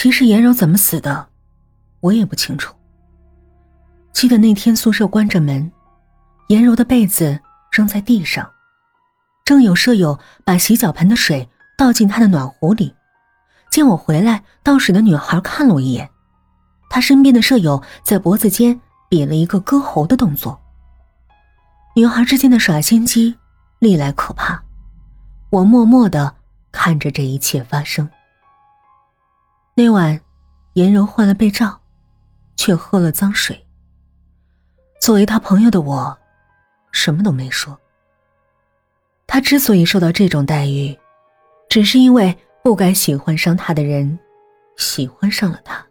其实颜柔怎么死的，我也不清楚。记得那天宿舍关着门，颜柔的被子扔在地上，正有舍友把洗脚盆的水倒进她的暖壶里。见我回来，倒水的女孩看了我一眼，她身边的舍友在脖子间比了一个割喉的动作。女孩之间的耍心机，历来可怕。我默默的看着这一切发生。那晚，颜柔换了被罩，却喝了脏水。作为他朋友的我，什么都没说。他之所以受到这种待遇，只是因为不该喜欢上他的人，喜欢上了他。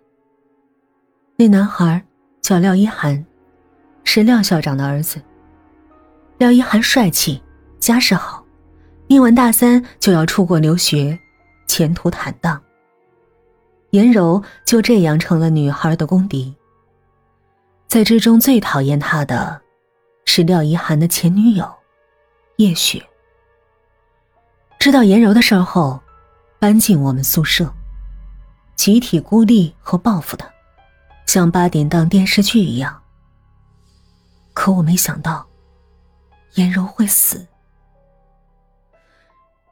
那男孩叫廖一涵，是廖校长的儿子。廖一涵帅气，家世好，念完大三就要出国留学，前途坦荡。颜柔就这样成了女孩的公敌。在之中最讨厌他的，是廖一涵的前女友叶雪。知道颜柔的事后，搬进我们宿舍，集体孤立和报复他，像八点档电视剧一样。可我没想到，颜柔会死。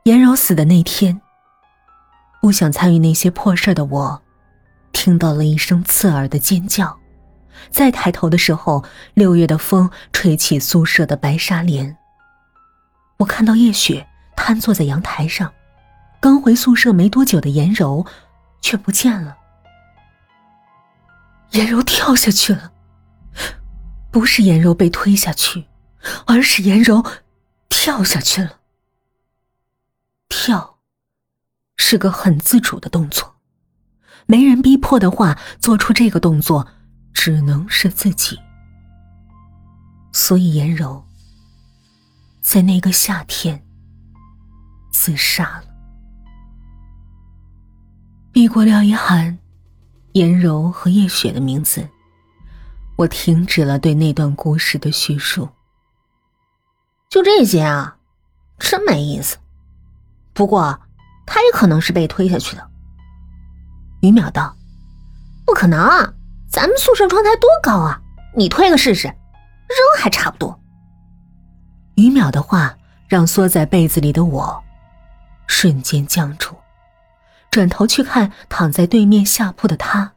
颜柔死的那天。不想参与那些破事的我，听到了一声刺耳的尖叫。再抬头的时候，六月的风吹起宿舍的白纱帘。我看到叶雪瘫坐在阳台上，刚回宿舍没多久的颜柔却不见了。颜柔跳下去了，不是颜柔被推下去，而是颜柔跳下去了。跳。是个很自主的动作，没人逼迫的话，做出这个动作只能是自己。所以颜柔在那个夏天自杀了。避过廖一涵、颜柔和叶雪的名字，我停止了对那段故事的叙述。就这些啊，真没意思。不过。他也可能是被推下去的。于淼道：“不可能，咱们宿舍窗台多高啊！你推个试试，扔还差不多。”于淼的话让缩在被子里的我瞬间僵住，转头去看躺在对面下铺的他。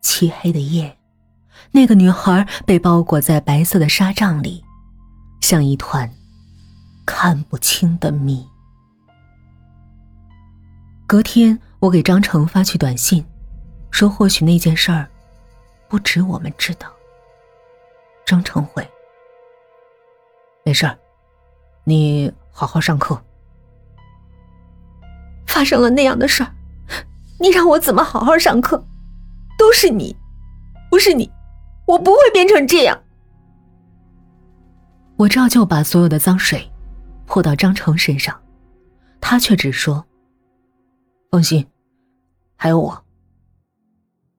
漆黑的夜，那个女孩被包裹在白色的纱帐里，像一团看不清的谜。隔天，我给张成发去短信，说或许那件事儿不止我们知道。张成回：“没事儿，你好好上课。”发生了那样的事儿，你让我怎么好好上课？都是你，不是你，我不会变成这样。我照旧把所有的脏水泼到张成身上，他却只说。放心，还有我，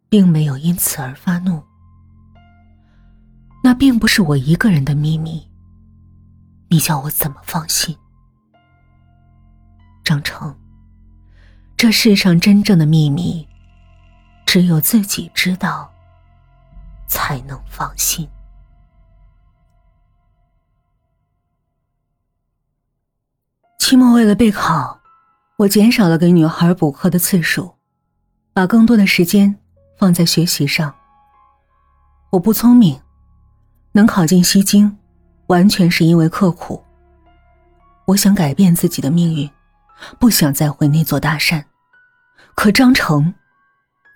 并没有因此而发怒。那并不是我一个人的秘密，你叫我怎么放心？张成，这世上真正的秘密，只有自己知道，才能放心。期末为了备考。我减少了给女孩补课的次数，把更多的时间放在学习上。我不聪明，能考进西京，完全是因为刻苦。我想改变自己的命运，不想再回那座大山。可张成，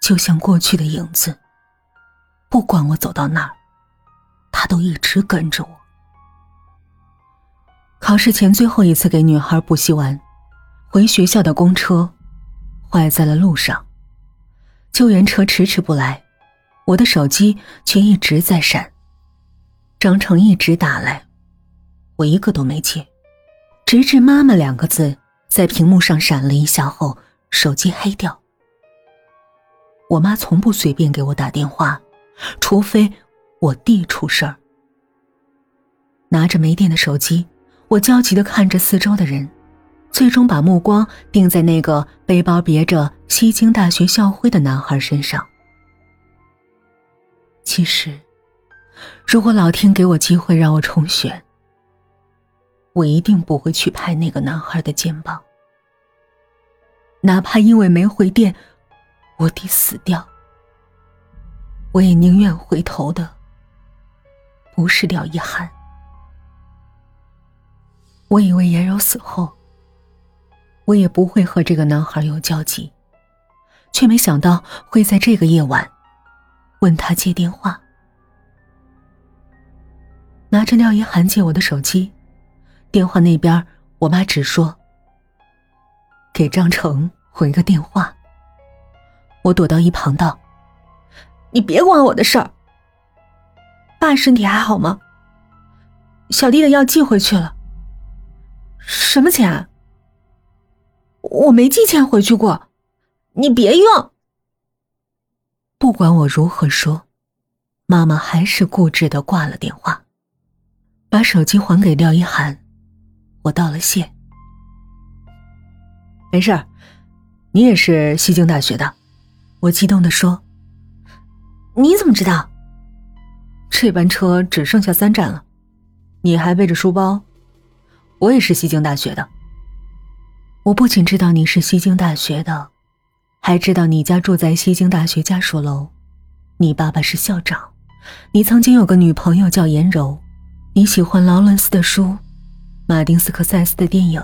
就像过去的影子，不管我走到哪儿，他都一直跟着我。考试前最后一次给女孩补习完。回学校的公车坏在了路上，救援车迟迟不来，我的手机却一直在闪。张成一直打来，我一个都没接，直至“妈妈”两个字在屏幕上闪了一下后，手机黑掉。我妈从不随便给我打电话，除非我弟出事儿。拿着没电的手机，我焦急的看着四周的人。最终把目光定在那个背包别着西京大学校徽的男孩身上。其实，如果老天给我机会让我重选，我一定不会去拍那个男孩的肩膀，哪怕因为没回电，我弟死掉，我也宁愿回头的不是廖一涵。我以为颜柔死后，我也不会和这个男孩有交集，却没想到会在这个夜晚问他接电话。拿着廖一涵借我的手机，电话那边我妈只说：“给张成回个电话。”我躲到一旁道：“你别管我的事儿。爸身体还好吗？小弟的药寄回去了。”什么钱？我没寄钱回去过，你别用。不管我如何说，妈妈还是固执的挂了电话，把手机还给廖一涵。我道了谢。没事儿，你也是西京大学的，我激动的说。你怎么知道？这班车只剩下三站了，你还背着书包。我也是西京大学的。我不仅知道你是西京大学的，还知道你家住在西京大学家属楼，你爸爸是校长，你曾经有个女朋友叫颜柔，你喜欢劳伦斯的书，马丁斯科塞斯的电影，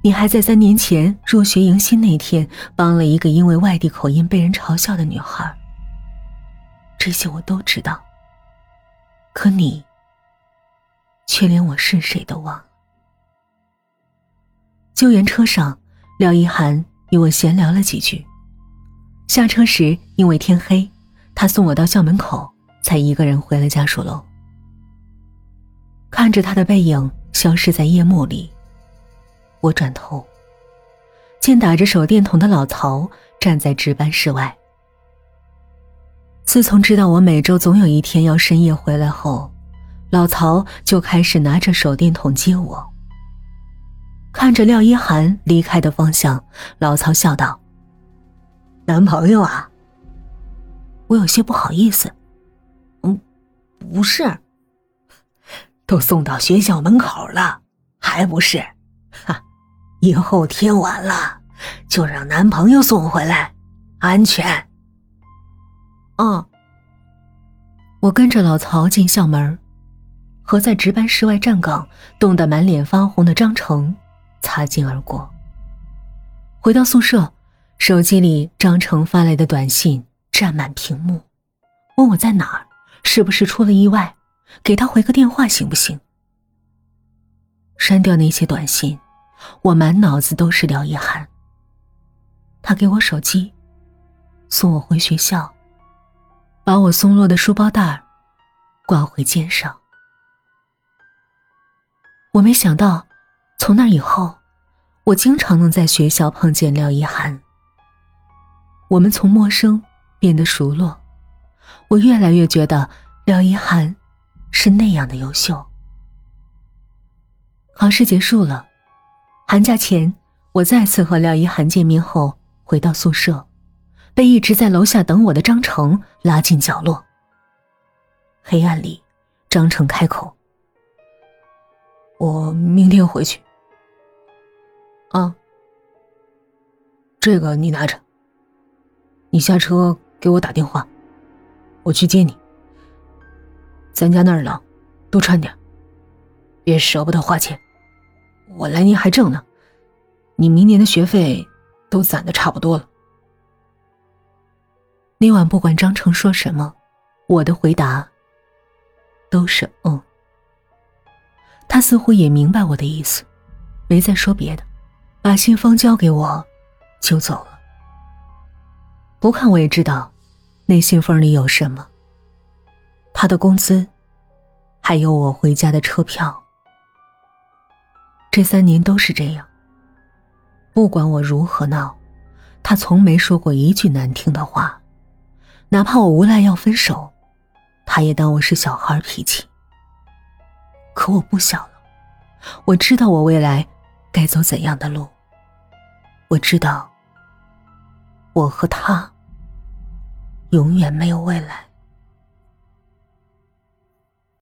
你还在三年前入学迎新那天帮了一个因为外地口音被人嘲笑的女孩。这些我都知道，可你却连我是谁都忘。救援车上，廖一涵与我闲聊了几句。下车时，因为天黑，他送我到校门口，才一个人回了家属楼。看着他的背影消失在夜幕里，我转头，见打着手电筒的老曹站在值班室外。自从知道我每周总有一天要深夜回来后，老曹就开始拿着手电筒接我。看着廖一涵离开的方向，老曹笑道：“男朋友啊？”我有些不好意思。“嗯，不是，都送到学校门口了，还不是？哈，以后天晚了就让男朋友送回来，安全。”嗯。我跟着老曹进校门，和在值班室外站岗、冻得满脸发红的张成。擦肩而过。回到宿舍，手机里张成发来的短信占满屏幕，问我在哪儿，是不是出了意外，给他回个电话行不行？删掉那些短信，我满脑子都是廖一涵。他给我手机，送我回学校，把我松落的书包带挂回肩上。我没想到。从那以后，我经常能在学校碰见廖一涵。我们从陌生变得熟络，我越来越觉得廖一涵是那样的优秀。考试结束了，寒假前，我再次和廖一涵见面后，回到宿舍，被一直在楼下等我的张成拉进角落。黑暗里，张成开口：“我明天回去。”啊，这个你拿着。你下车给我打电话，我去接你。咱家那儿冷，多穿点，别舍不得花钱。我来年还挣呢，你明年的学费都攒的差不多了。那晚不管张成说什么，我的回答都是嗯。他似乎也明白我的意思，没再说别的。把信封交给我，就走了。不看我也知道，那信封里有什么。他的工资，还有我回家的车票。这三年都是这样。不管我如何闹，他从没说过一句难听的话。哪怕我无赖要分手，他也当我是小孩脾气。可我不小了，我知道我未来。该走怎样的路。我知道，我和他永远没有未来。